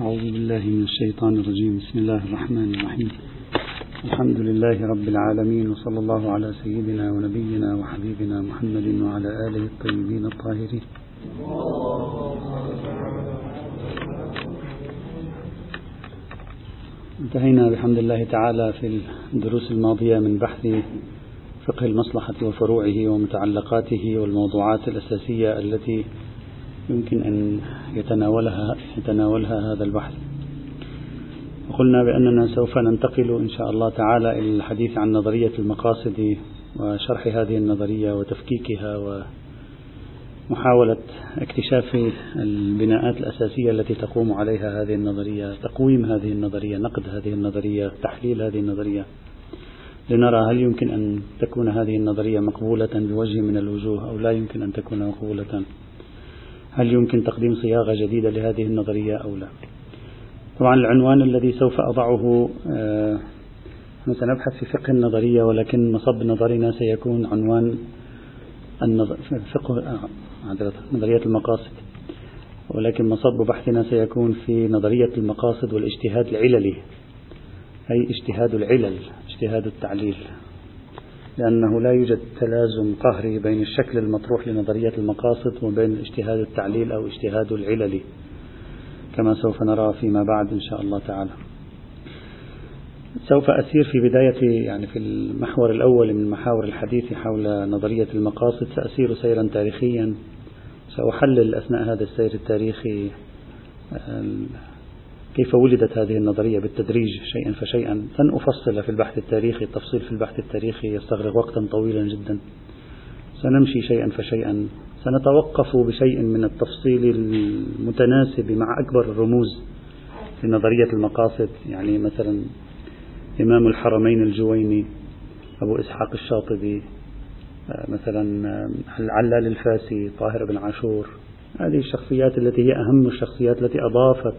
أعوذ بالله من الشيطان الرجيم. بسم الله الرحمن الرحيم. الحمد لله رب العالمين وصلى الله على سيدنا ونبينا وحبيبنا محمد وعلى آله الطيبين الطاهرين. انتهينا بحمد الله تعالى في الدروس الماضية من بحث فقه المصلحة وفروعه ومتعلقاته والموضوعات الأساسية التي يمكن أن يتناولها يتناولها هذا البحث. وقلنا بأننا سوف ننتقل إن شاء الله تعالى إلى الحديث عن نظرية المقاصد وشرح هذه النظرية وتفكيكها ومحاولة اكتشاف البناءات الأساسية التي تقوم عليها هذه النظرية، تقويم هذه النظرية، نقد هذه النظرية، تحليل هذه النظرية. لنرى هل يمكن أن تكون هذه النظرية مقبولة بوجه من الوجوه أو لا يمكن أن تكون مقبولة هل يمكن تقديم صياغة جديدة لهذه النظرية أو لا؟ طبعا العنوان الذي سوف أضعه آه سنبحث في فقه النظرية ولكن مصب نظرنا سيكون عنوان فقه آه نظرية المقاصد. ولكن مصب بحثنا سيكون في نظرية المقاصد والاجتهاد العللي أي اجتهاد العلل اجتهاد التعليل. لأنه لا يوجد تلازم قهري بين الشكل المطروح لنظرية المقاصد وبين اجتهاد التعليل أو اجتهاد العلل كما سوف نرى فيما بعد إن شاء الله تعالى. سوف أسير في بداية يعني في المحور الأول من محاور الحديث حول نظرية المقاصد سأسير سيرا تاريخيا. سأحلل أثناء هذا السير التاريخي كيف ولدت هذه النظرية بالتدريج شيئا فشيئا؟ لن أفصل في البحث التاريخي التفصيل في البحث التاريخي يستغرق وقتا طويلا جدا. سنمشي شيئا فشيئا. سنتوقف بشيء من التفصيل المتناسب مع أكبر الرموز في نظرية المقاصد يعني مثلا إمام الحرمين الجويني أبو إسحاق الشاطبي مثلا العلال الفاسي طاهر بن عاشور. هذه الشخصيات التي هي أهم الشخصيات التي أضافت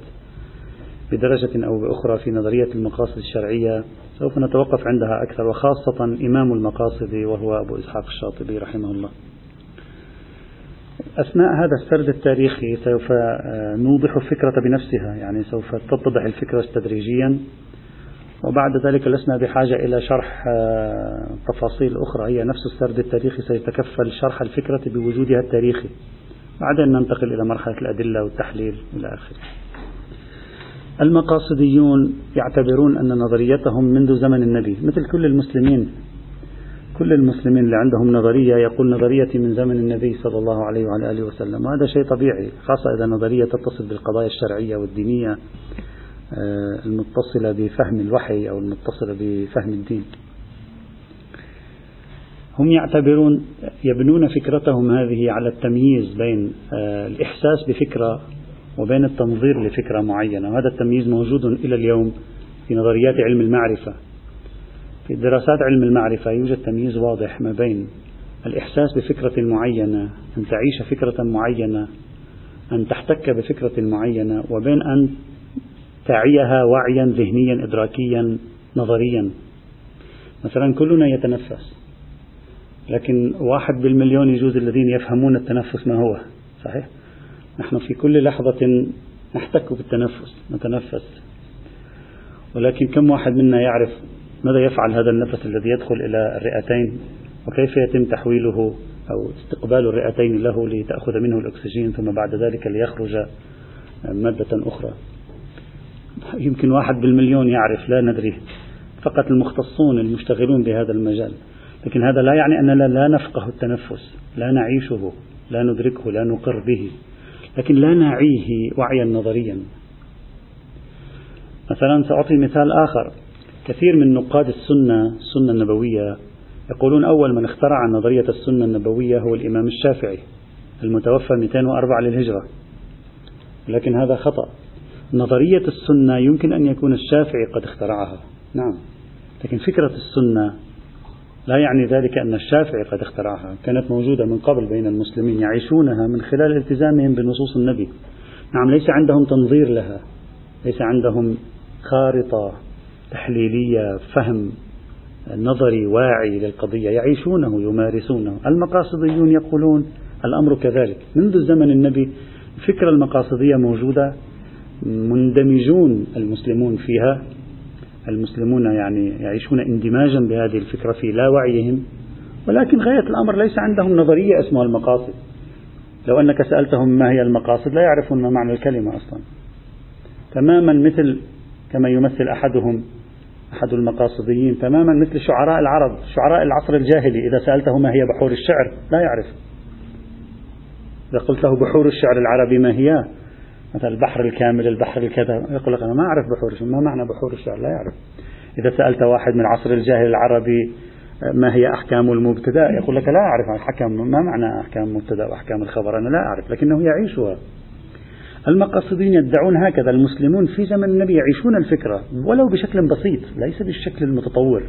بدرجة أو بأخرى في نظرية المقاصد الشرعية سوف نتوقف عندها أكثر وخاصة إمام المقاصد وهو أبو إسحاق الشاطبي رحمه الله. أثناء هذا السرد التاريخي سوف نوضح الفكرة بنفسها يعني سوف تتضح الفكرة تدريجيا وبعد ذلك لسنا بحاجة إلى شرح تفاصيل أخرى. هي نفس السرد التاريخي سيتكفل شرح الفكرة بوجودها التاريخي. بعدين ننتقل إلى مرحلة الأدلة والتحليل إلى آخره. المقاصديون يعتبرون أن نظريتهم منذ زمن النبي مثل كل المسلمين. كل المسلمين اللي عندهم نظرية يقول نظريتي من زمن النبي صلى الله عليه وعلى آله وسلم وهذا شيء طبيعي خاصة إذا نظرية تتصل بالقضايا الشرعية والدينية المتصلة بفهم الوحي أو المتصلة بفهم الدين. هم يعتبرون يبنون فكرتهم هذه على التمييز بين الإحساس بفكرة وبين التنظير لفكرة معينة. وهذا التمييز موجود إلى اليوم في نظريات علم المعرفة. في دراسات علم المعرفة يوجد تمييز واضح ما بين الإحساس بفكرة معينة أن تعيش فكرة معينة أن تحتك بفكرة معينة وبين أن تعيها وعيا ذهنيا إدراكيا نظريا. مثلا كلنا يتنفس لكن واحد بالمليون يجوز الذين يفهمون التنفس ما هو صحيح؟ نحن في كل لحظة نحتك بالتنفس نتنفس. ولكن كم واحد منا يعرف ماذا يفعل هذا النفس الذي يدخل إلى الرئتين؟ وكيف يتم تحويله أو استقبال الرئتين له لتأخذ منه الأكسجين ثم بعد ذلك ليخرج مادة أخرى؟ يمكن واحد بالمليون يعرف لا ندري. فقط المختصون المشتغلون بهذا المجال. لكن هذا لا يعني أننا لا نفقه التنفس لا نعيشه لا ندركه لا نقر به. لكن لا نعيه وعيا نظريا. مثلا سأعطي مثال آخر. كثير من نقاد السنة السنة النبوية يقولون أول من اخترع نظرية السنة النبوية هو الإمام الشافعي المتوفى 204 للهجرة. لكن هذا خطأ. نظرية السنة يمكن أن يكون الشافعي قد اخترعها. نعم. لكن فكرة السنة لا يعني ذلك أن الشافعي قد اخترعها. كانت موجودة من قبل بين المسلمين يعيشونها من خلال التزامهم بنصوص النبي. نعم ليس عندهم تنظير لها. ليس عندهم خارطة تحليلية فهم نظري واعي للقضية. يعيشونه يمارسونه. المقاصديون يقولون الأمر كذلك. منذ زمن النبي الفكرة المقاصدية موجودة مندمجون المسلمون فيها. المسلمون يعني يعيشون اندماجا بهذه الفكرة في لا وعيهم ولكن غاية الأمر ليس عندهم نظرية اسمها المقاصد. لو أنك سألتهم ما هي المقاصد لا يعرفون ما معنى الكلمة أصلا. تماما مثل كما يمثل أحدهم أحد المقاصديين تماما مثل شعراء العرب شعراء العصر الجاهلي إذا سألته ما هي بحور الشعر لا يعرف. إذا قلت له بحور الشعر العربي ما هي؟ مثلا البحر الكامل البحر الكذا. يقول لك أنا ما أعرف بحور الشعر ما معنى بحور الشعر لا يعرف. إذا سألت واحد من العصر الجاهلي العربي ما هي أحكام المبتدأ؟ يقول لك لا أعرف أحكام ما معنى أحكام المبتدأ وأحكام الخبر؟ أنا لا أعرف لكنه يعيشها. المقاصدين يدعون هكذا المسلمون في زمن النبي يعيشون الفكرة ولو بشكل بسيط ليس بالشكل المتطور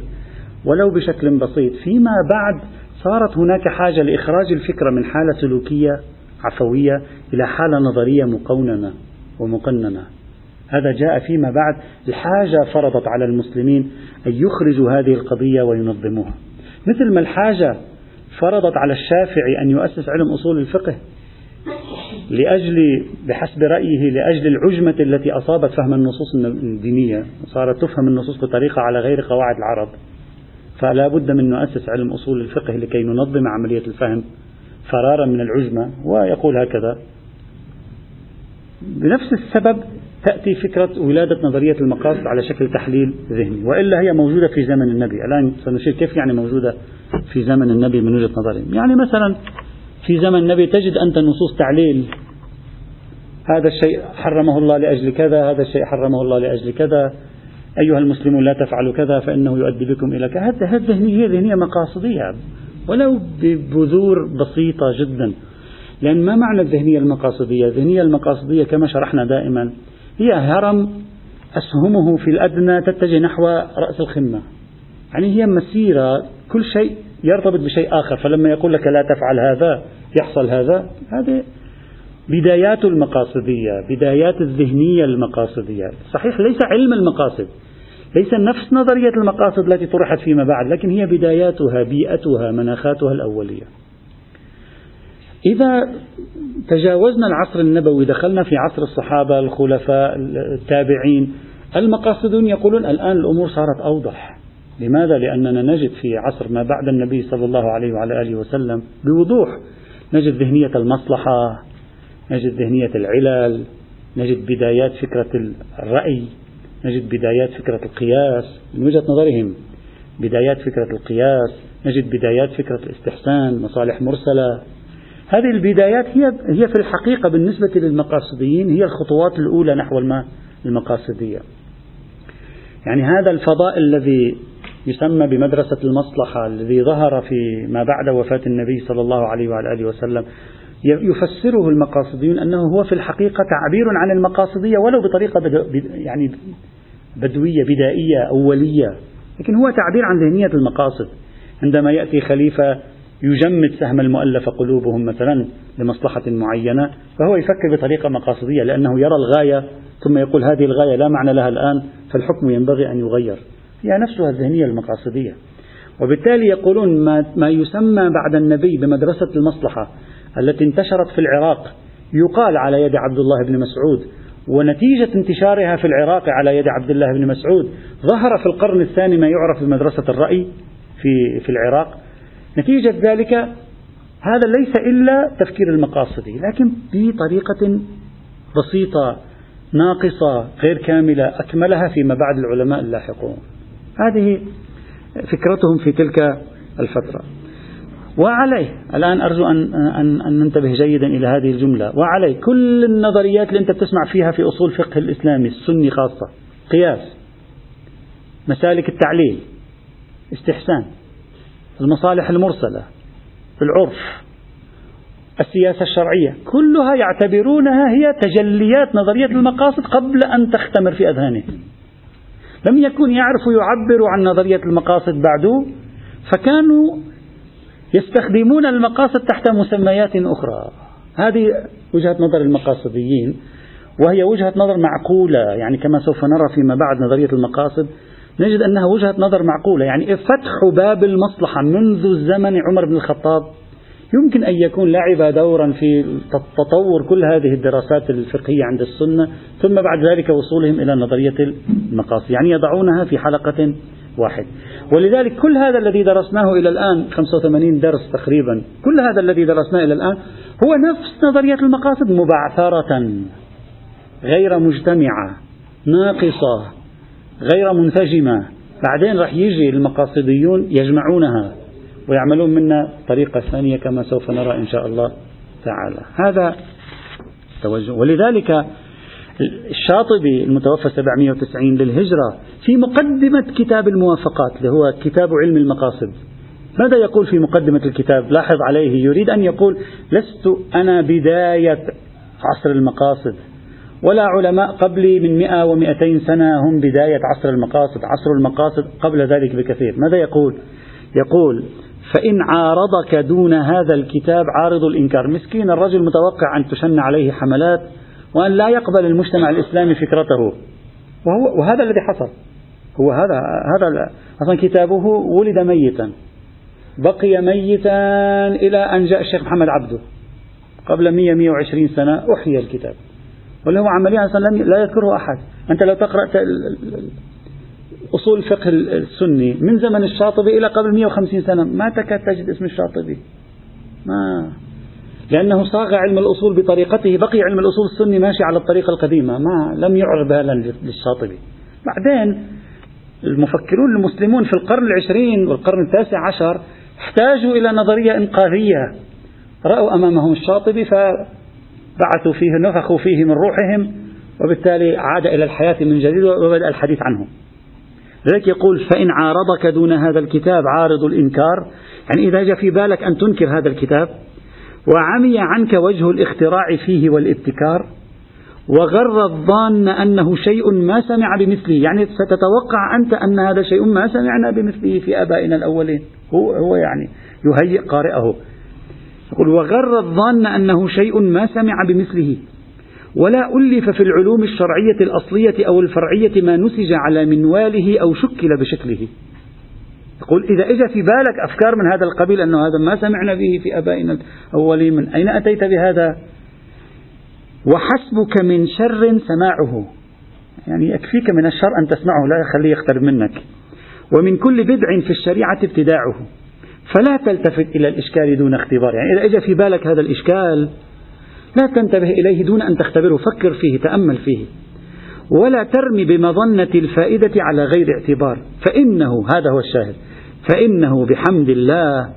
ولو بشكل بسيط. فيما بعد صارت هناك حاجة لإخراج الفكرة من حالة سلوكية عفوية إلى حالة نظرية مقوننة ومقننة. هذا جاء فيما بعد. الحاجة فرضت على المسلمين أن يخرجوا هذه القضية وينظموها. مثل ما الحاجة فرضت على الشافعي أن يؤسس علم أصول الفقه لأجل بحسب رأيه لأجل العجمة التي أصابت فهم النصوص الدينية صارت تفهم النصوص بطريقة على غير قواعد العرب. فلا بد من نؤسس علم أصول الفقه لكي ننظم عملية الفهم. فرارا من العجمة ويقول هكذا. بنفس السبب تأتي فكرة ولادة نظرية المقاصد على شكل تحليل ذهني وإلا هي موجودة في زمن النبي. الآن سنشير كيف يعني موجودة في زمن النبي من وجهة نظرهم يعني مثلا في زمن النبي تجد أنت نصوص تعليل. هذا الشيء حرمه الله لأجل كذا هذا الشيء حرمه الله لأجل كذا. أيها المسلمون لا تفعلوا كذا فإنه يؤدي بكم إلى كذا. هذه ذهنية ذهنية مقاصدية. ولو ببذور بسيطة جدا. لأن ما معنى الذهنية المقاصدية؟ الذهنية المقاصدية كما شرحنا دائما هي هرم أسهمه في الأدنى تتجه نحو رأس الخمة. يعني هي مسيرة كل شيء يرتبط بشيء آخر. فلما يقول لك لا تفعل هذا يحصل هذا هذه بدايات المقاصدية بدايات الذهنية المقاصدية. صحيح ليس علم المقاصد ليس نفس نظرية المقاصد التي طرحت فيما بعد لكن هي بداياتها بيئتها مناخاتها الأولية. إذا تجاوزنا العصر النبوي دخلنا في عصر الصحابة الخلفاء التابعين المقاصدون يقولون الآن الأمور صارت أوضح. لماذا؟ لأننا نجد في عصر ما بعد النبي صلى الله عليه وعلى آله وسلم بوضوح. نجد ذهنية المصلحة نجد ذهنية العلل نجد بدايات فكرة الرأي. نجد بدايات فكرة القياس من وجهة نظرهم. بدايات فكرة القياس نجد بدايات فكرة الاستحسان مصالح مرسلة. هذه البدايات هي هي في الحقيقة بالنسبة للمقاصديين هي الخطوات الأولى نحو المقاصدية. يعني هذا الفضاء الذي يسمى بمدرسة المصلحة الذي ظهر في ما بعد وفاة النبي صلى الله عليه وعلى آله وسلم يفسره المقاصديون أنه هو في الحقيقة تعبير عن المقاصدية ولو بطريقة يعني بدوية بدائية أولية. لكن هو تعبير عن ذهنية المقاصد. عندما يأتي خليفة يجمد سهم المؤلف قلوبهم مثلا لمصلحة معينة فهو يفكر بطريقة مقاصدية لأنه يرى الغاية ثم يقول هذه الغاية لا معنى لها الآن فالحكم ينبغي أن يغير. هي نفسها الذهنية المقاصدية. وبالتالي يقولون ما, ما يسمى بعد النبي بمدرسة المصلحة التي انتشرت في العراق يقال على يد عبد الله بن مسعود ونتيجة انتشارها في العراق على يد عبد الله بن مسعود ظهر في القرن الثاني ما يعرف بمدرسة الرأي في في العراق. نتيجة ذلك هذا ليس إلا تفكير المقاصدي لكن بطريقة بسيطة ناقصة غير كاملة أكملها فيما بعد العلماء اللاحقون. هذه فكرتهم في تلك الفترة. وعليه. الآن أرجو أن, أن, أن ننتبه جيدا إلى هذه الجملة. وعليه كل النظريات اللي أنت بتسمع فيها في أصول فقه الإسلامي السني خاصة. قياس مسالك التعليل استحسان المصالح المرسلة العرف السياسة الشرعية. كلها يعتبرونها هي تجليات نظرية المقاصد قبل أن تختمر في أذهانهم. لم يكن يعرف يعبر عن نظرية المقاصد بعد فكانوا يستخدمون المقاصد تحت مسميات أخرى. هذه وجهة نظر المقاصديين وهي وجهة نظر معقولة. يعني كما سوف نرى فيما بعد نظرية المقاصد نجد أنها وجهة نظر معقولة. يعني فتح باب المصلحة منذ زمن عمر بن الخطاب. يمكن أن يكون لعب دورا في تطور كل هذه الدراسات الفقهية عند السنة ثم بعد ذلك وصولهم إلى نظرية المقاصد. يعني يضعونها في حلقة واحد. ولذلك كل هذا الذي درسناه إلى الآن 85 درس تقريبا كل هذا الذي درسناه إلى الآن هو نفس نظرية المقاصد مبعثرة غير مجتمعة ناقصة غير منسجمة بعدين راح يجي المقاصديون يجمعونها ويعملون منا طريقة ثانية كما سوف نرى إن شاء الله تعالى. هذا توجه. ولذلك الشاطبي المتوفى 790 للهجرة في مقدمة كتاب الموافقات اللي هو كتاب علم المقاصد. ماذا يقول في مقدمة الكتاب؟ لاحظ عليه يريد أن يقول لست أنا بداية عصر المقاصد ولا علماء قبلي من مئة ومئتين سنة هم بداية عصر المقاصد عصر المقاصد قبل ذلك بكثير. ماذا يقول؟ يقول فإن عارضك دون هذا الكتاب عارض الإنكار. مسكين الرجل متوقع أن تشن عليه حملات وأن لا يقبل المجتمع الإسلامي فكرته. وهو وهذا الذي حصل. هو هذا هذا أصلا كتابه ولد ميتا. بقي ميتا إلى أن جاء الشيخ محمد عبده. قبل 100 120 سنة أحيي الكتاب. واللي هو عمليا أصلا لا يذكره أحد. أنت لو تقرأ أصول الفقه السني من زمن الشاطبي إلى قبل 150 سنة ما تكاد تجد اسم الشاطبي. ما لأنه صاغ علم الأصول بطريقته بقي علم الأصول السني ماشي على الطريقة القديمة ما لم يعر بالا للشاطبي. بعدين المفكرون المسلمون في القرن العشرين والقرن التاسع عشر احتاجوا إلى نظرية إنقاذية. رأوا أمامهم الشاطبي فبعثوا فيه نفخوا فيه من روحهم وبالتالي عاد إلى الحياة من جديد وبدأ الحديث عنه لذلك يقول فإن عارضك دون هذا الكتاب عارض الإنكار. يعني إذا جاء في بالك أن تنكر هذا الكتاب وعمي عنك وجه الاختراع فيه والابتكار وغر الظان أنه شيء ما سمع بمثله يعني ستتوقع أنت أن هذا شيء ما سمعنا بمثله في آبائنا الأولين. هو, هو يعني يهيئ قارئه. يقول وغر الظان أنه شيء ما سمع بمثله. ولا ألف في العلوم الشرعية الأصلية أو الفرعية ما نسج على منواله أو شكل بشكله. يقول إذا إجا في بالك أفكار من هذا القبيل أنه هذا ما سمعنا به في أبائنا الأولين من أين أتيت بهذا؟ وحسبك من شر سماعه. يعني يكفيك من الشر أن تسمعه لا يخليه يقترب منك. ومن كل بدع في الشريعة ابتداعه. فلا تلتفت إلى الإشكال دون اختبار. يعني إذا إجا في بالك هذا الإشكال لا تنتبه إليه دون أن تختبره. فكر فيه تأمل فيه. ولا ترمي بمظنة الفائدة على غير اعتبار. فإنه هذا هو الشاهد. فإنه بحمد الله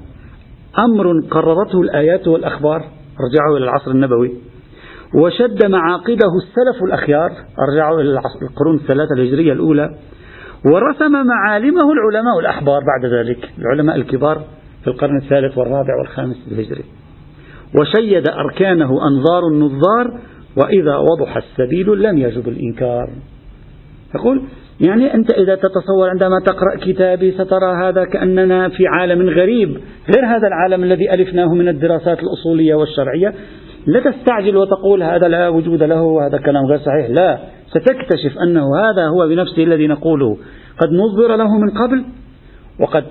أمر قررته الآيات والأخبار. ارجعوا إلى العصر النبوي. وشد معاقده السلف الأخيار. ارجعوا إلى القرون الثلاثة الهجرية الأولى. ورسم معالمه العلماء الأحبار بعد ذلك. العلماء الكبار في القرن الثالث والرابع والخامس الهجري. وشيد أركانه أنظار النظار وإذا وضح السبيل لم يجب الإنكار. يقول يعني أنت إذا تتصور عندما تقرأ كتابي سترى هذا كأننا في عالم غريب غير هذا العالم الذي ألفناه من الدراسات الأصولية والشرعية. لا تستعجل وتقول هذا لا وجود له وهذا كلام غير صحيح لا. ستكتشف أنه هذا هو بنفسه الذي نقوله. قد نظر له من قبل وقد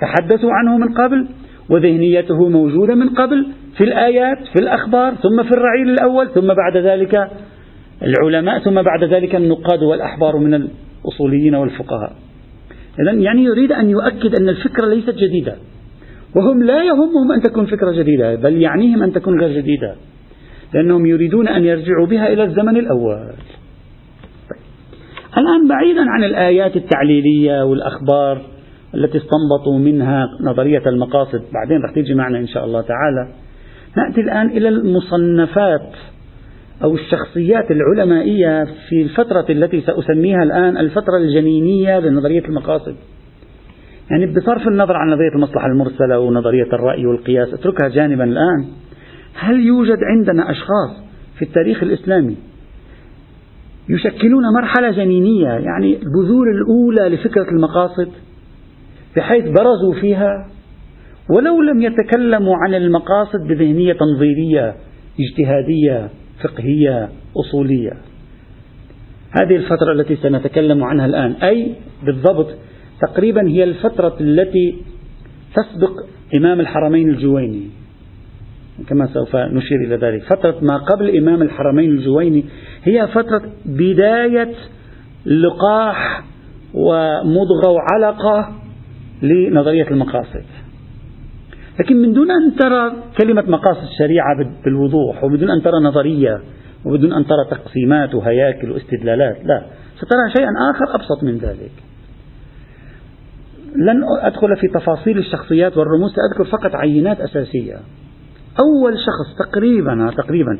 تحدثوا عنه من قبل وذهنيته موجودة من قبل في الآيات في الأخبار ثم في الرعيل الأول ثم بعد ذلك العلماء ثم بعد ذلك النقاد والأحبار من الأصوليين والفقهاء. إذا يعني يريد أن يؤكد أن الفكرة ليست جديدة. وهم لا يهمهم أن تكون فكرة جديدة بل يعنيهم أن تكون غير جديدة. لأنهم يريدون أن يرجعوا بها إلى الزمن الأول. طيب. الآن بعيدا عن الآيات التعليلية والأخبار التي استنبطوا منها نظرية المقاصد بعدين رح تيجي معنا إن شاء الله تعالى. نأتي الآن إلى المصنفات. أو الشخصيات العلمائية في الفترة التي سأسميها الآن الفترة الجنينية لنظرية المقاصد. يعني بصرف النظر عن نظرية المصلحة المرسلة ونظرية الرأي والقياس اتركها جانبا الآن. هل يوجد عندنا أشخاص في التاريخ الإسلامي يشكلون مرحلة جنينية يعني البذور الأولى لفكرة المقاصد بحيث برزوا فيها؟ ولو لم يتكلموا عن المقاصد بذهنية تنظيرية اجتهادية فقهية أصولية. هذه الفترة التي سنتكلم عنها الآن أي بالضبط تقريبا هي الفترة التي تسبق إمام الحرمين الجويني. كما سوف نشير إلى ذلك. فترة ما قبل إمام الحرمين الجويني هي فترة بداية لقاح ومضغة وعلقة لنظرية المقاصد. لكن من دون أن ترى كلمة مقاصد الشريعة بالوضوح وبدون أن ترى نظرية وبدون أن ترى تقسيمات وهياكل واستدلالات لا. سترى شيئا آخر أبسط من ذلك. لن أدخل في تفاصيل الشخصيات والرموز سأذكر فقط عينات أساسية. أول شخص تقريبا تقريبا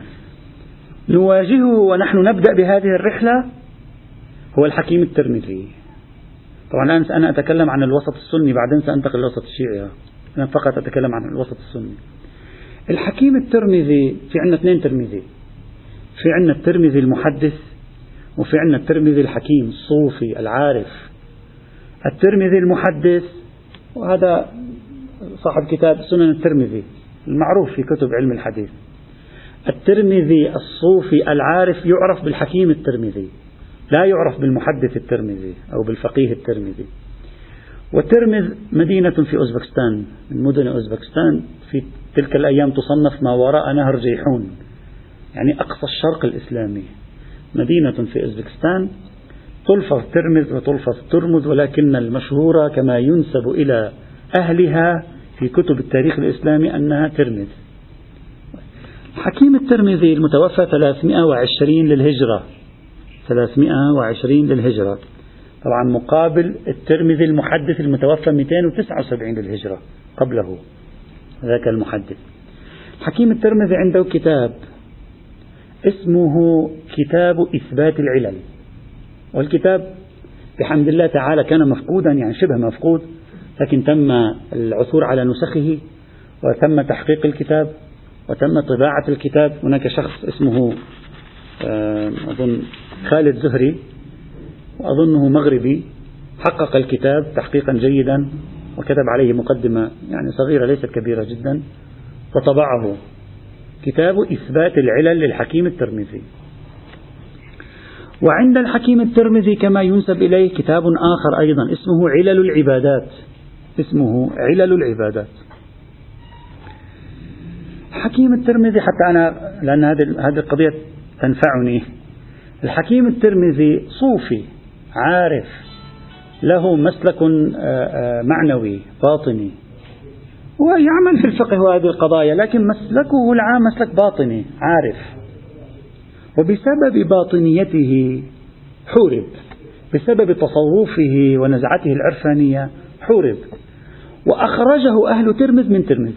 نواجهه ونحن نبدأ بهذه الرحلة هو الحكيم الترمذي. طبعا الآن أنا أتكلم عن الوسط السني بعدين سأنتقل للوسط الشيعي أنا فقط أتكلم عن الوسط السني. الحكيم الترمذي في عندنا اثنين ترمذي. في عندنا الترمذي المحدث وفي عندنا الترمذي الحكيم الصوفي العارف. الترمذي المحدث وهذا صاحب كتاب سنن الترمذي المعروف في كتب علم الحديث. الترمذي الصوفي العارف يعرف بالحكيم الترمذي لا يعرف بالمحدث الترمذي أو بالفقيه الترمذي. وترمذ مدينة في أوزبكستان من مدن أوزبكستان في تلك الأيام تصنف ما وراء نهر جيحون يعني أقصى الشرق الإسلامي. مدينة في أوزبكستان تلفظ ترمز وتلفظ ترمز ولكن المشهورة كما ينسب إلى أهلها في كتب التاريخ الإسلامي أنها ترمز حكيم الترمذي المتوفى 320 للهجرة. 320 للهجرة. طبعا مقابل الترمذي المحدث المتوفى 279 للهجرة قبله ذاك المحدث. حكيم الترمذي عنده كتاب اسمه كتاب إثبات العلل. والكتاب بحمد الله تعالى كان مفقودا يعني شبه مفقود لكن تم العثور على نسخه وتم تحقيق الكتاب وتم طباعة الكتاب. هناك شخص اسمه آه، أظن خالد زهري وأظنه مغربي حقق الكتاب تحقيقا جيدا وكتب عليه مقدمة يعني صغيرة ليست كبيرة جدا وطبعه كتاب إثبات العلل للحكيم الترمذي. وعند الحكيم الترمذي كما ينسب إليه كتاب آخر أيضا اسمه علل العبادات اسمه علل العبادات. حكيم الترمذي حتى أنا لأن هذه هذه القضية تنفعني. الحكيم الترمذي صوفي عارف له مسلك آه، آه، معنوي باطني. ويعمل في الفقه وهذه القضايا لكن مسلكه العام مسلك باطني عارف. وبسبب باطنيته حورب بسبب تصوفه ونزعته العرفانية حورب. وأخرجه أهل ترمذ من ترمذ.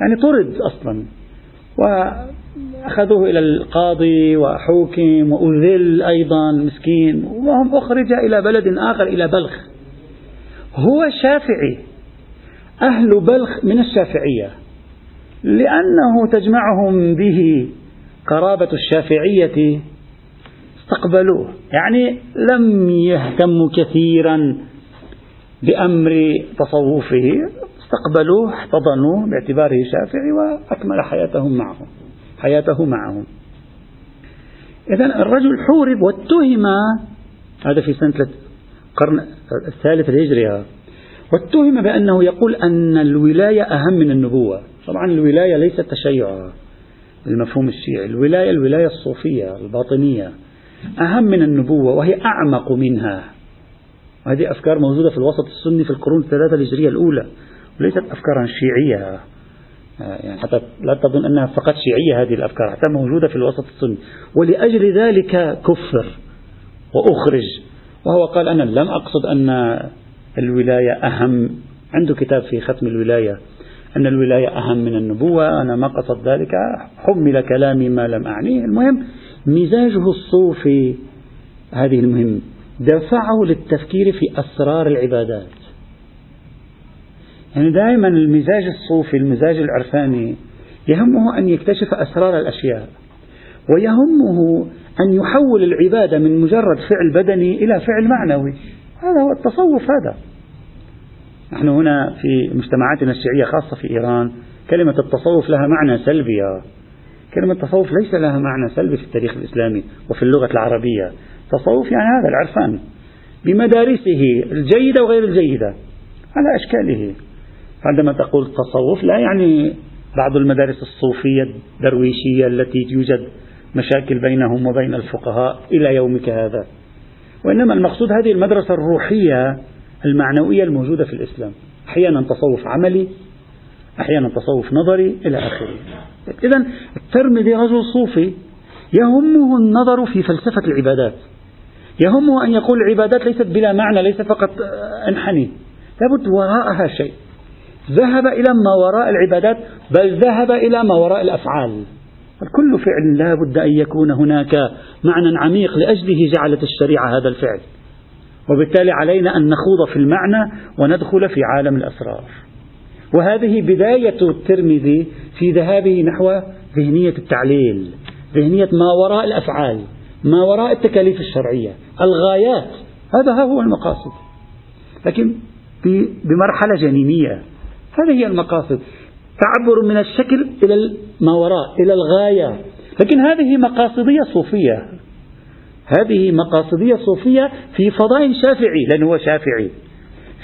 يعني طرد أصلا. وأخذوه إلى القاضي وحوكم وأذل أيضا مسكين. وهم أخرج إلى بلد آخر إلى بلخ. هو شافعي. أهل بلخ من الشافعية. لأنه تجمعهم به قرابة الشافعية استقبلوه. يعني لم يهتموا كثيرا بأمر تصوفه. استقبلوه احتضنوه باعتباره شافعي وأكمل حياتهم معهم حياته معهم. إذا الرجل حورب واتهم هذا في سنة القرن الثالث الهجري واتهم بأنه يقول أن الولاية أهم من النبوة. طبعا الولاية ليست تشيع بالمفهوم الشيعي. الولاية الولاية الصوفية الباطنية أهم من النبوة وهي أعمق منها. وهذه أفكار موجودة في الوسط السني في القرون الثلاثة الهجرية الأولى. وليست أفكارا شيعية. يعني حتى لا تظن أنها فقط شيعية هذه الأفكار حتى موجودة في الوسط السني. ولأجل ذلك كفر وأخرج. وهو قال أنا لم أقصد أن الولاية أهم. عنده كتاب في ختم الولاية أن الولاية أهم من النبوة. أنا ما قصد ذلك. حمل كلامي ما لم أعنيه المهم مزاجه الصوفي هذه المهم دفعه للتفكير في أسرار العبادات. يعني دائما المزاج الصوفي المزاج العرفاني يهمه أن يكتشف أسرار الأشياء ويهمه أن يحول العبادة من مجرد فعل بدني إلى فعل معنوي. هذا هو التصوف هذا. نحن هنا في مجتمعاتنا الشيعية خاصة في إيران كلمة التصوف لها معنى سلبي. كلمة التصوف ليس لها معنى سلبي في التاريخ الإسلامي وفي اللغة العربية. تصوف يعني هذا العرفان بمدارسه الجيدة وغير الجيدة على أشكاله. عندما تقول تصوف لا يعني بعض المدارس الصوفية الدرويشية التي يوجد مشاكل بينهم وبين الفقهاء إلى يومك هذا. وإنما المقصود هذه المدرسة الروحية المعنوية الموجودة في الإسلام. أحيانا تصوف عملي أحيانا تصوف نظري إلى آخره. إذا الترمذي رجل صوفي يهمه النظر في فلسفة العبادات. يهمه أن يقول العبادات ليست بلا معنى ليس فقط أنحني. لابد وراءها شيء. ذهب إلى ما وراء العبادات بل ذهب إلى ما وراء الأفعال. كل فعل لا بد أن يكون هناك معنى عميق لأجله جعلت الشريعة هذا الفعل. وبالتالي علينا أن نخوض في المعنى وندخل في عالم الأسرار. وهذه بداية الترمذي في ذهابه نحو ذهنية التعليل ذهنية ما وراء الأفعال ما وراء التكاليف الشرعية الغايات. هذا هو المقاصد. لكن بمرحلة جنينية هذه هي المقاصد. تعبر من الشكل إلى ما وراء إلى الغاية. لكن هذه مقاصدية صوفية. هذه مقاصدية صوفية في فضاء شافعي لأنه هو شافعي.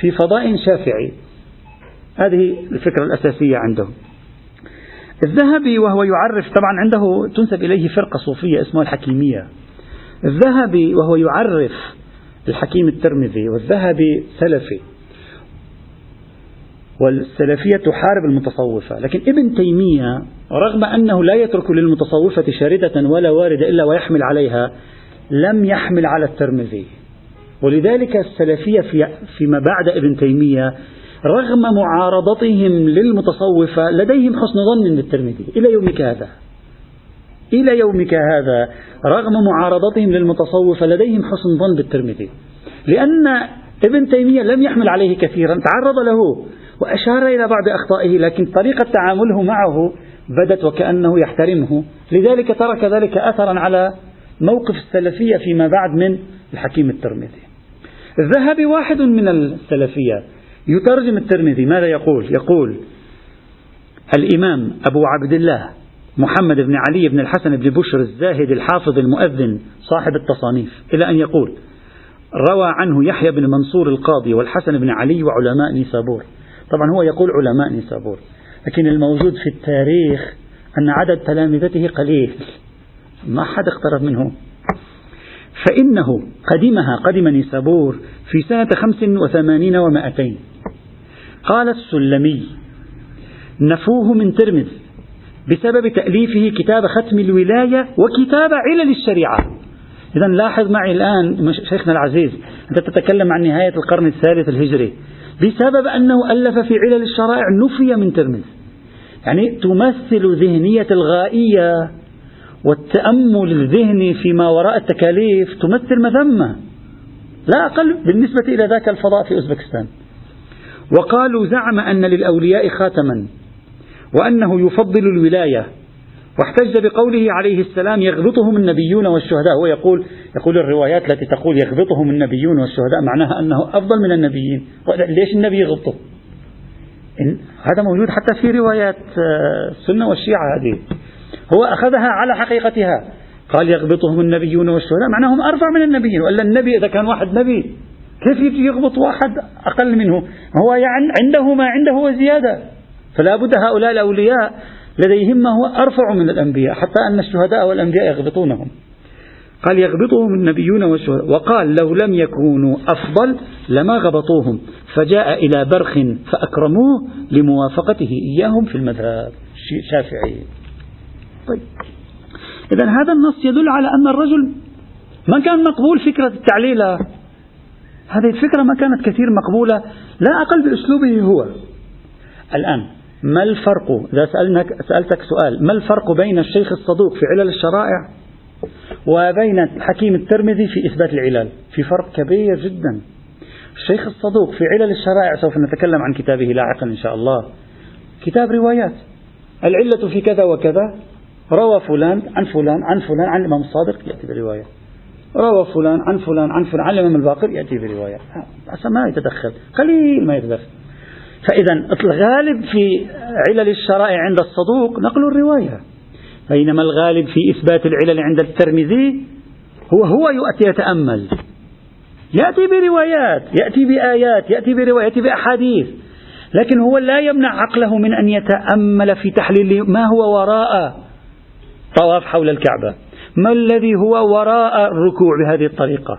في فضاء شافعي. هذه الفكرة الأساسية عندهم. الذهبي وهو يعرف طبعا عنده تنسب إليه فرقة صوفية اسمها الحكيمية. الذهبي وهو يعرف الحكيم الترمذي والذهبي سلفي. والسلفية تحارب المتصوفة لكن ابن تيمية رغم أنه لا يترك للمتصوفة شاردة ولا واردة إلا ويحمل عليها لم يحمل على الترمذي. ولذلك السلفية في فيما بعد ابن تيمية رغم معارضتهم للمتصوفة لديهم حسن ظن بالترمذي. إلى يومك هذا. إلى يومك هذا رغم معارضتهم للمتصوفة لديهم حسن ظن بالترمذي. لأن ابن تيمية لم يحمل عليه كثيرا تعرض له. وأشار إلى بعض أخطائه لكن طريقة تعامله معه بدت وكأنه يحترمه. لذلك ترك ذلك أثرا على موقف السلفية فيما بعد من الحكيم الترمذي. الذهبي واحد من السلفية. يترجم الترمذي. ماذا يقول؟ يقول الإمام أبو عبد الله محمد بن علي بن الحسن بن بشر الزاهد الحافظ المؤذن صاحب التصانيف إلى أن يقول روى عنه يحيى بن منصور القاضي والحسن بن علي وعلماء نيسابور. طبعا هو يقول علماء نيسابور لكن الموجود في التاريخ أن عدد تلامذته قليل ما حد اقترب منه. فإنه قدمها قدم نيسابور في سنة خمس وثمانين ومائتين. قال السلمي نفوه من ترمذ بسبب تأليفه كتاب ختم الولاية وكتاب علل الشريعة. إذا لاحظ معي الآن شيخنا العزيز أنت تتكلم عن نهاية القرن الثالث الهجري. بسبب أنه ألف في علل الشرائع نفي من ترمذ يعني تمثل ذهنية الغائية والتأمل الذهني فيما وراء التكاليف تمثل مذمة. لا أقل بالنسبة إلى ذاك الفضاء في أوزبكستان. وقالوا زعم أن للأولياء خاتما وأنه يفضل الولاية. واحتج بقوله عليه السلام يغبطهم النبيون والشهداء. هو يقول يقول الروايات التي تقول يغبطهم النبيون والشهداء معناها أنه أفضل من النبيين. ليش النبي يغبطه؟ هذا موجود حتى في روايات آه، السنة والشيعة هذه. هو أخذها على حقيقتها. قال يغبطهم النبيون والشهداء معناهم أرفع من النبيين. وإلا النبي إذا كان واحد نبي كيف يغبط واحد أقل منه؟ هو يعني عنده ما عنده وزيادة. فلا بد هؤلاء الأولياء لديهم ما هو أرفع من الأنبياء حتى أن الشهداء والأنبياء يغبطونهم. قال يغبطهم النبيون والشهداء. وقال لو لم يكونوا أفضل لما غبطوهم. فجاء إلى برخ فأكرموه لموافقته. إياهم في المذهب. الشافعي طيب. إذا هذا النص يدل على أن الرجل ما كان مقبول فكرة التعليل. هذه الفكرة ما كانت كثير مقبولة لا أقل بأسلوبه هو. الآن ما الفرق؟ إذا سألنك سألتك سؤال ما الفرق بين الشيخ الصدوق في علل الشرائع وبين الحكيم الترمذي في إثبات العلل؟ في فرق كبير جدا. الشيخ الصدوق في علل الشرائع سوف نتكلم عن كتابه لاحقا إن شاء الله. كتاب روايات. العلة في كذا وكذا. روى فلان عن فلان عن فلان عن الإمام الصادق يأتي برواية. روى فلان عن فلان عن فلان عن الإمام الباقر يأتي برواية. ما يتدخل قليل ما يتدخل. فإذا الغالب في علل الشرائع عند الصدوق نقل الرواية. بينما الغالب في إثبات العلل عند الترمذي هو هو يأتي يتأمل. يأتي بروايات يأتي بآيات يأتي بروايات يأتي بأحاديث. لكن هو لا يمنع عقله من أن يتأمل في تحليل ما هو وراء طواف حول الكعبة. ما الذي هو وراء الركوع بهذه الطريقة؟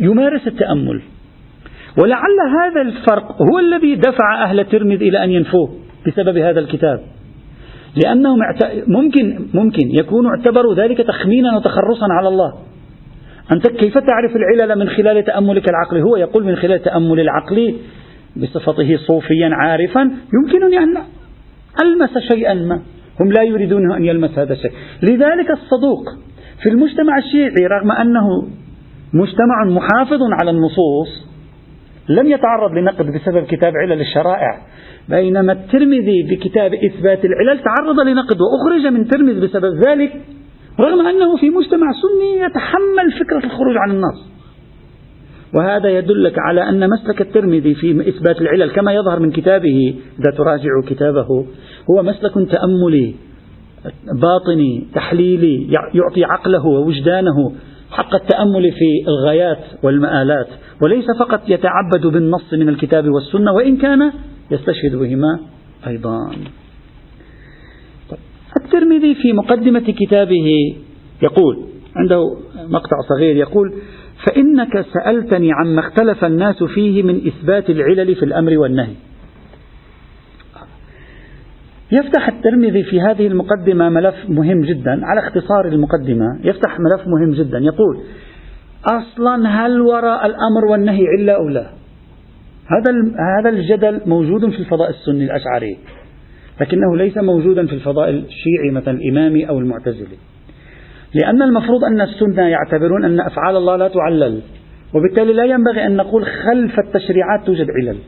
يمارس التأمل. ولعل هذا الفرق هو الذي دفع أهل ترمذ إلى أن ينفوه بسبب هذا الكتاب. لأنهم ممكن ممكن يكونوا اعتبروا ذلك تخمينا وتخرصا على الله. أنت كيف تعرف العلل من خلال تأملك العقلي هو يقول من خلال تأمل العقلي بصفته صوفيا عارفا يمكنني أن ألمس شيئا ما. هم لا يريدون أن يلمس هذا الشيء. لذلك الصدوق في المجتمع الشيعي رغم أنه مجتمع محافظ على النصوص لم يتعرض لنقد بسبب كتاب علل الشرائع بينما الترمذي بكتاب إثبات العلل تعرض لنقد وأخرج من ترمذ بسبب ذلك رغم أنه في مجتمع سني يتحمل فكرة الخروج عن النص. وهذا يدلك على أن مسلك الترمذي في إثبات العلل كما يظهر من كتابه إذا تراجع كتابه هو مسلك تأملي باطني تحليلي يعطي عقله ووجدانه. حق التأمل في الغايات والمآلات وليس فقط يتعبد بالنص من الكتاب والسنة وإن كان يستشهد بهما أيضا الترمذي في مقدمة كتابه يقول عنده مقطع صغير يقول فإنك سألتني عما اختلف الناس فيه من إثبات العلل في الأمر والنهي. يفتح الترمذي في هذه المقدمة ملف مهم جدا على اختصار المقدمة يفتح ملف مهم جدا. يقول أصلا هل وراء الأمر والنهي علة أو لا؟ هذا هذا الجدل موجود في الفضاء السني الأشعري لكنه ليس موجودا في الفضاء الشيعي مثلا الإمامي أو المعتزلي. لأن المفروض أن السنة يعتبرون أن أفعال الله لا تعلل وبالتالي لا ينبغي أن نقول خلف التشريعات توجد علل.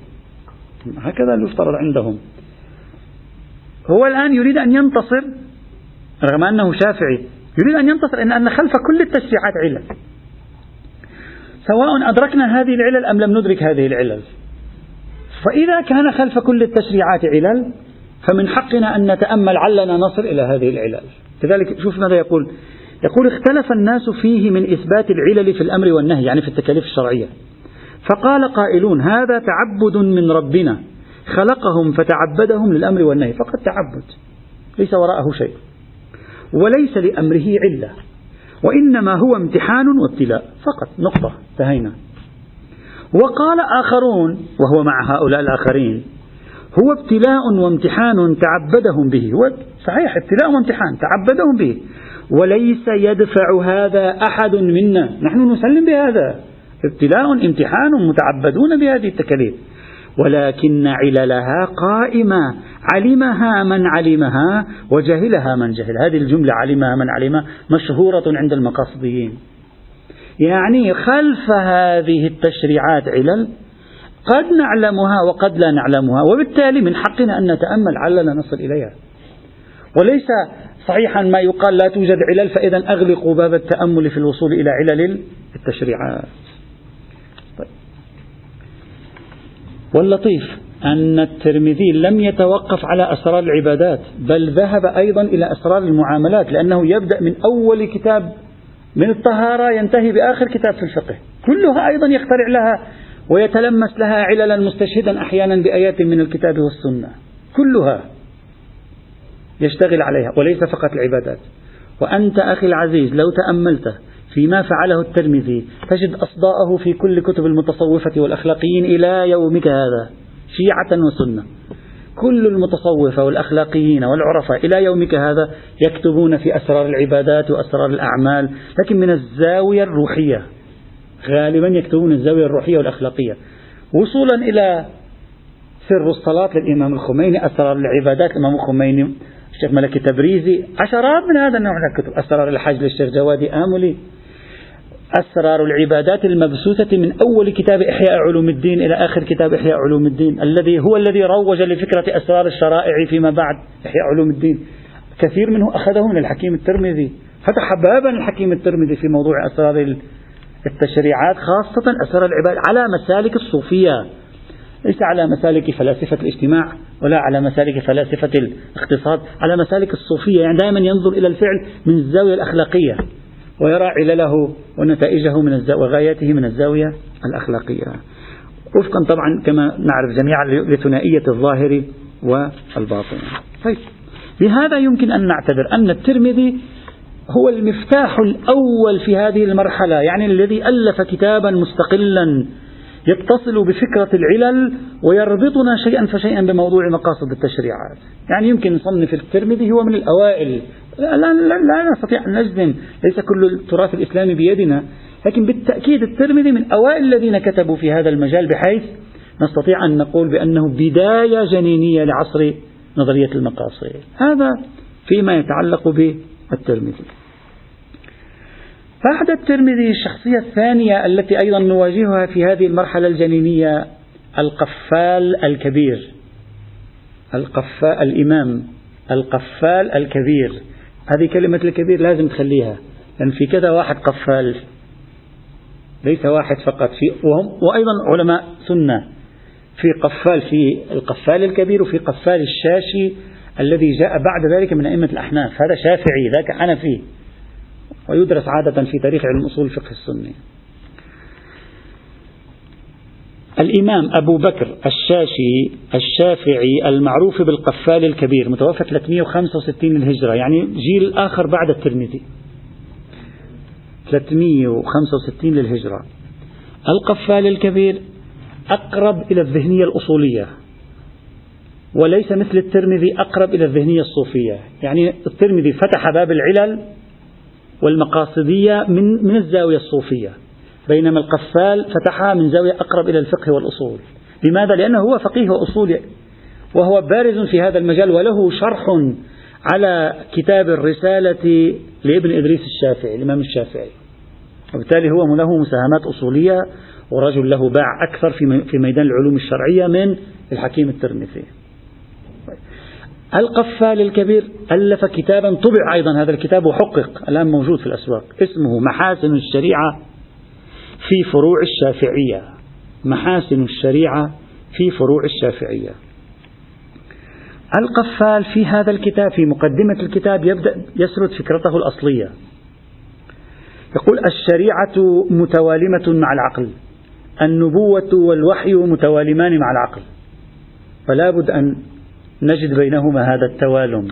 هكذا يفترض عندهم. هو الآن يريد أن ينتصر رغم أنه شافعي يريد أن ينتصر إن أن خلف كل التشريعات علل. سواء أدركنا هذه العلل أم لم ندرك هذه العلل. فإذا كان خلف كل التشريعات علل فمن حقنا أن نتأمل علنا نصل إلى هذه العلل. لذلك شوف ماذا يقول. يقول اختلف الناس فيه من إثبات العلل في الأمر والنهي يعني في التكاليف الشرعية. فقال قائلون هذا تعبد من ربنا. خلقهم فتعبدهم للأمر والنهي فقط تعبد ليس وراءه شيء. وليس لأمره علة وإنما هو امتحان وابتلاء. فقط نقطة انتهينا. وقال آخرون وهو مع هؤلاء الآخرين هو ابتلاء وامتحان تعبدهم به. هو صحيح ابتلاء وامتحان تعبدهم به. وليس يدفع هذا أحد منا. نحن نسلم بهذا. ابتلاء امتحان متعبدون بهذه التكاليف. ولكن عللها قائمة. علمها من علمها وجهلها من جهل. هذه الجملة علمها من علمها مشهورة عند المقاصديين. يعني خلف هذه التشريعات علل قد نعلمها وقد لا نعلمها وبالتالي من حقنا أن نتأمل علل نصل إليها. وليس صحيحا ما يقال لا توجد علل فإذا أغلقوا باب التأمل في الوصول إلى علل التشريعات طيب. واللطيف أن الترمذي لم يتوقف على أسرار العبادات بل ذهب أيضا إلى أسرار المعاملات لأنه يبدأ من أول كتاب من الطهارة ينتهي بآخر كتاب في الفقه. كلها أيضا يخترع لها ويتلمس لها عللا مستشهدا أحيانا بآيات من الكتاب والسنة. كلها يشتغل عليها وليس فقط العبادات. وأنت أخي العزيز لو تأملت فيما فعله الترمذي. تجد أصداءه في كل كتب المتصوفة والأخلاقيين إلى يومك هذا شيعة وسنة. كل المتصوفة والأخلاقيين والعرفاء إلى يومك هذا يكتبون في أسرار العبادات وأسرار الأعمال لكن من الزاوية الروحية. غالبا يكتبون الزاوية الروحية والأخلاقية. وصولا إلى سر الصلاة للإمام الخميني أسرار العبادات الإمام الخميني الشيخ ملكي تبريزي عشرات من هذا النوع من الكتب. أسرار الحج للشيخ جوادي آملي أسرار العبادات المبثوثة من أول كتاب إحياء علوم الدين إلى آخر كتاب إحياء علوم الدين الذي هو الذي روج لفكرة أسرار الشرائع فيما بعد إحياء علوم الدين. كثير منه أخذه من الحكيم الترمذي فتح بابا الحكيم الترمذي في موضوع أسرار التشريعات خاصة أسرار العباد على مسالك الصوفية ليس على مسالك فلاسفة الاجتماع ولا على مسالك فلاسفة الاقتصاد على مسالك الصوفية. يعني دائما ينظر إلى الفعل من الزاوية الأخلاقية. ويرى علله ونتائجه من وغايته من الزاوية الأخلاقية. وفقا طبعا كما نعرف جميعا لثنائية الظاهر والباطن. طيب بهذا يمكن أن نعتبر أن الترمذي هو المفتاح الأول في هذه المرحلة يعني الذي ألف كتابا مستقلا يتصل بفكرة العلل ويربطنا شيئا فشيئا بموضوع مقاصد التشريعات. يعني يمكن نصنف الترمذي هو من الأوائل لا, لا, لا, لا نستطيع أن نجزم. ليس كل التراث الإسلامي بيدنا. لكن بالتأكيد الترمذي من أوائل الذين كتبوا في هذا المجال بحيث نستطيع أن نقول بأنه بداية جنينية لعصر نظرية المقاصد. هذا فيما يتعلق بالترمذي. بعد الترمذي الشخصية الثانية التي أيضا نواجهها في هذه المرحلة الجنينية القفال الكبير. القفال الإمام القفال الكبير. هذه كلمة الكبير لازم تخليها لأن في كذا واحد قفال ليس واحد فقط في وهم وأيضا علماء سنة في قفال في القفال الكبير وفي قفال الشاشي الذي جاء بعد ذلك من أئمة الأحناف هذا شافعي ذاك حنفي ويدرس عادة في تاريخ علم أصول الفقه السني. الإمام أبو بكر الشاشي الشافعي المعروف بالقفال الكبير متوفى 365 للهجرة يعني جيل آخر بعد الترمذي. 365 للهجرة. القفال الكبير أقرب إلى الذهنية الأصولية وليس مثل الترمذي أقرب إلى الذهنية الصوفية. يعني الترمذي فتح باب العلل والمقاصدية من, من الزاوية الصوفية. بينما القفال فتحها من زاوية أقرب إلى الفقه والأصول. لماذا؟ لأنه هو فقيه وأصولي. وهو بارز في هذا المجال وله شرح على كتاب الرسالة لابن إدريس الشافعي الإمام الشافعي. وبالتالي هو له مساهمات أصولية ورجل له باع أكثر في ميدان العلوم الشرعية من الحكيم الترمذي. القفال الكبير ألف كتابا طبع أيضا هذا الكتاب وحقق الآن موجود في الأسواق اسمه محاسن الشريعة في فروع الشافعية محاسن الشريعة في فروع الشافعية. القفال في هذا الكتاب في مقدمة الكتاب يبدأ يسرد فكرته الأصلية. يقول الشريعة متوالمة مع العقل النبوة والوحي متوالمان مع العقل. فلا بد أن نجد بينهما هذا التوالم.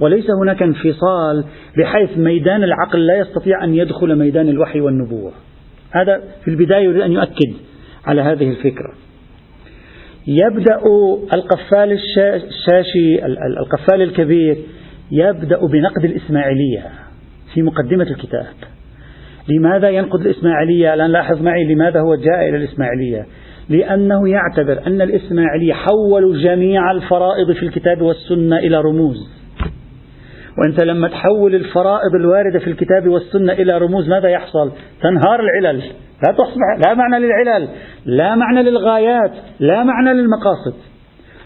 وليس هناك انفصال بحيث ميدان العقل لا يستطيع أن يدخل ميدان الوحي والنبوة. هذا في البداية يريد أن يؤكد على هذه الفكرة. يبدأ القفال الشاشي القفال الكبير يبدأ بنقد الإسماعيلية في مقدمة الكتاب. لماذا ينقد الإسماعيلية؟ الآن لاحظ معي لماذا هو جاء إلى الإسماعيلية. لأنه يعتبر أن الإسماعيلية حولوا جميع الفرائض في الكتاب والسنة إلى رموز. وأنت لما تحول الفرائض الواردة في الكتاب والسنة إلى رموز ماذا يحصل؟ تنهار العلل. لا تصبح لا معنى للعلل لا معنى للغايات لا معنى للمقاصد.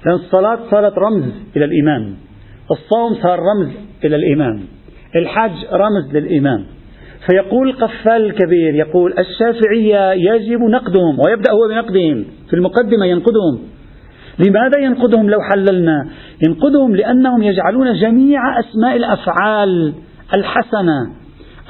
لأن الصلاة صارت رمز إلى الإمام الصوم صار رمز إلى الإمام الحج رمز للإمام فيقول القفال الكبير يقول الشافعية يجب نقدهم ويبدأ هو بنقدهم. في المقدمة ينقدهم. لماذا ينقدهم لو حللنا؟ ينقدهم لأنهم يجعلون جميع أسماء الأفعال الحسنة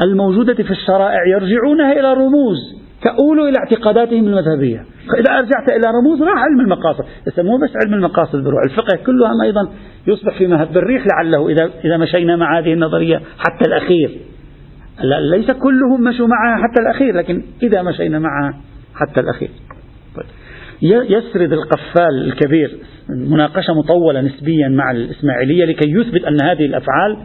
الموجودة في الشرائع يرجعونها إلى رموز كأولوا إلى اعتقاداتهم المذهبية. فإذا أرجعت إلى رموز راح علم المقاصد. يسموه بس علم المقاصد بروح. الفقه كله أيضا يصبح في مهب الريح لعله إذا, إذا مشينا مع هذه النظرية حتى الأخير. ليس كلهم مشوا معها حتى الأخير لكن إذا مشينا معها حتى الأخير. يسرد القفال الكبير مناقشة مطولة نسبيا مع الإسماعيلية لكي يثبت أن هذه الأفعال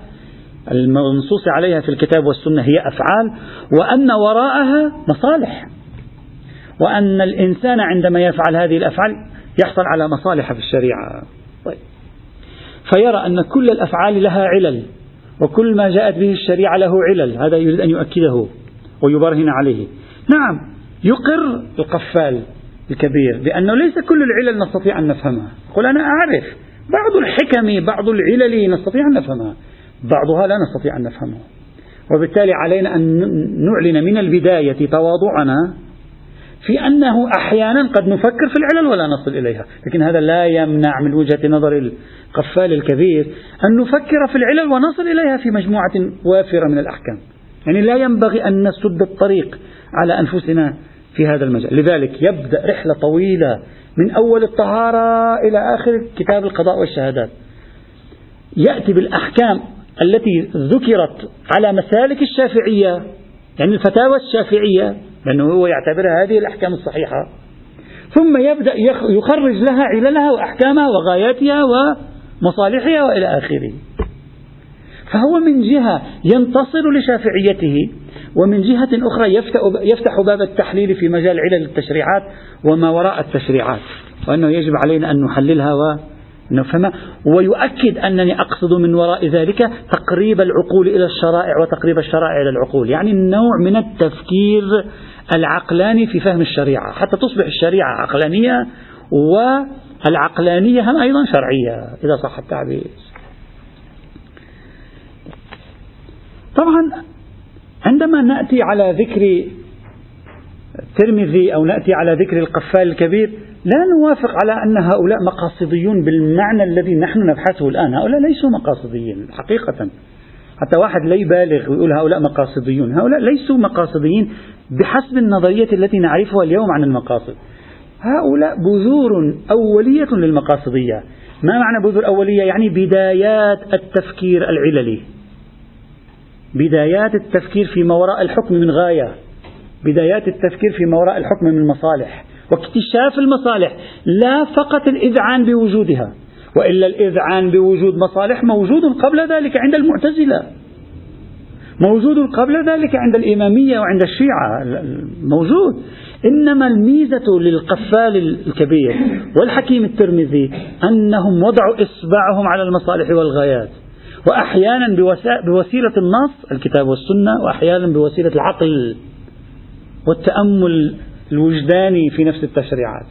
المنصوص عليها في الكتاب والسنة هي أفعال وأن وراءها مصالح. وأن الإنسان عندما يفعل هذه الأفعال يحصل على مصالح في الشريعة. طيب. فيرى أن كل الأفعال لها علل وكل ما جاءت به الشريعة له علل هذا يريد أن يؤكده ويبرهن عليه. نعم يقر القفال. الكبير بأنه ليس كل العلل نستطيع أن نفهمها. قل أنا أعرف. بعض الحكم بعض العلل نستطيع أن نفهمها. بعضها لا نستطيع أن نفهمها وبالتالي علينا أن نعلن من البداية تواضعنا في أنه أحيانا قد نفكر في العلل ولا نصل إليها. لكن هذا لا يمنع من وجهة نظر القفال الكبير أن نفكر في العلل ونصل إليها في مجموعة وافرة من الأحكام. يعني لا ينبغي أن نسد الطريق على أنفسنا في هذا المجال. لذلك يبدأ رحلة طويلة من أول الطهارة إلى آخر كتاب القضاء والشهادات. يأتي بالأحكام التي ذكرت على مسالك الشافعية يعني الفتاوى الشافعية لأنه هو يعتبرها هذه الأحكام الصحيحة. ثم يبدأ يخرج لها عللها وأحكامها وغاياتها ومصالحها وإلى آخره. فهو من جهة ينتصر لشافعيته ومن جهة أخرى يفتح باب التحليل في مجال علل التشريعات وما وراء التشريعات وأنه يجب علينا أن نحللها ونفهمها ويؤكد أنني أقصد من وراء ذلك تقريب العقول إلى الشرائع وتقريب الشرائع إلى العقول يعني النوع من التفكير العقلاني في فهم الشريعة حتى تصبح الشريعة عقلانية والعقلانية هم أيضا شرعية إذا صح التعبير. طبعا عندما نأتي على ذكر الترمذي أو نأتي على ذكر القفال الكبير لا نوافق على أن هؤلاء مقاصديون بالمعنى الذي نحن نبحثه الآن. هؤلاء ليسوا مقاصديين حقيقة. حتى واحد لا يبالغ ويقول هؤلاء مقاصديون. هؤلاء ليسوا مقاصديين بحسب النظرية التي نعرفها اليوم عن المقاصد. هؤلاء بذور أولية للمقاصدية. ما معنى بذور أولية؟ يعني بدايات التفكير العللي. بدايات التفكير في ما وراء الحكم من غاية. بدايات التفكير في ما وراء الحكم من مصالح واكتشاف المصالح. لا فقط الإذعان بوجودها وإلا الإذعان بوجود مصالح موجود قبل ذلك عند المعتزلة. موجود قبل ذلك عند الإمامية وعند الشيعة. موجود. إنما الميزة للقفال الكبير والحكيم الترمذي أنهم وضعوا إصبعهم على المصالح والغايات. وأحيانا بوسيلة النص الكتاب والسنة وأحيانا بوسيلة العقل والتأمل الوجداني في نفس التشريعات.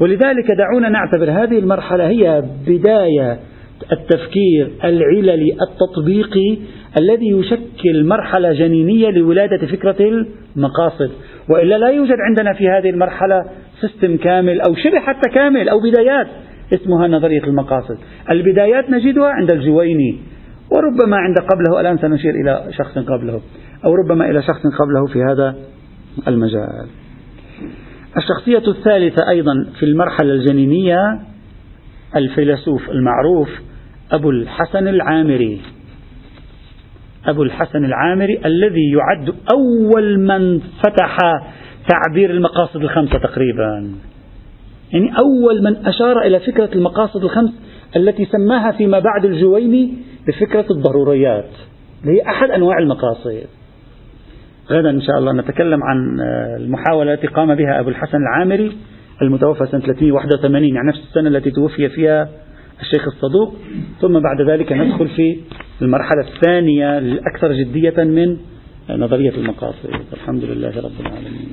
ولذلك دعونا نعتبر هذه المرحلة هي بداية التفكير العللي التطبيقي الذي يشكل مرحلة جنينية لولادة فكرة المقاصد. وإلا لا يوجد عندنا في هذه المرحلة system كامل أو شبه حتى كامل أو بدايات اسمها نظرية المقاصد. البدايات نجدها عند الجويني. وربما عند قبله الآن سنشير إلى شخص قبله أو ربما إلى شخص قبله في هذا المجال. الشخصية الثالثة أيضا في المرحلة الجنينية الفيلسوف المعروف أبو الحسن العامري. أبو الحسن العامري الذي يعد أول من فتح تعبير المقاصد الخمسة تقريبا. يعني أول من أشار إلى فكرة المقاصد الخمس التي سماها فيما بعد الجويني بفكرة الضروريات اللي هي أحد أنواع المقاصد. غدا إن شاء الله نتكلم عن المحاولة التي قام بها أبو الحسن العامري المتوفى سنة 381 يعني نفس السنة التي توفي فيها الشيخ الصدوق. ثم بعد ذلك ندخل في المرحلة الثانية الأكثر جدية من نظرية المقاصد. الحمد لله رب العالمين.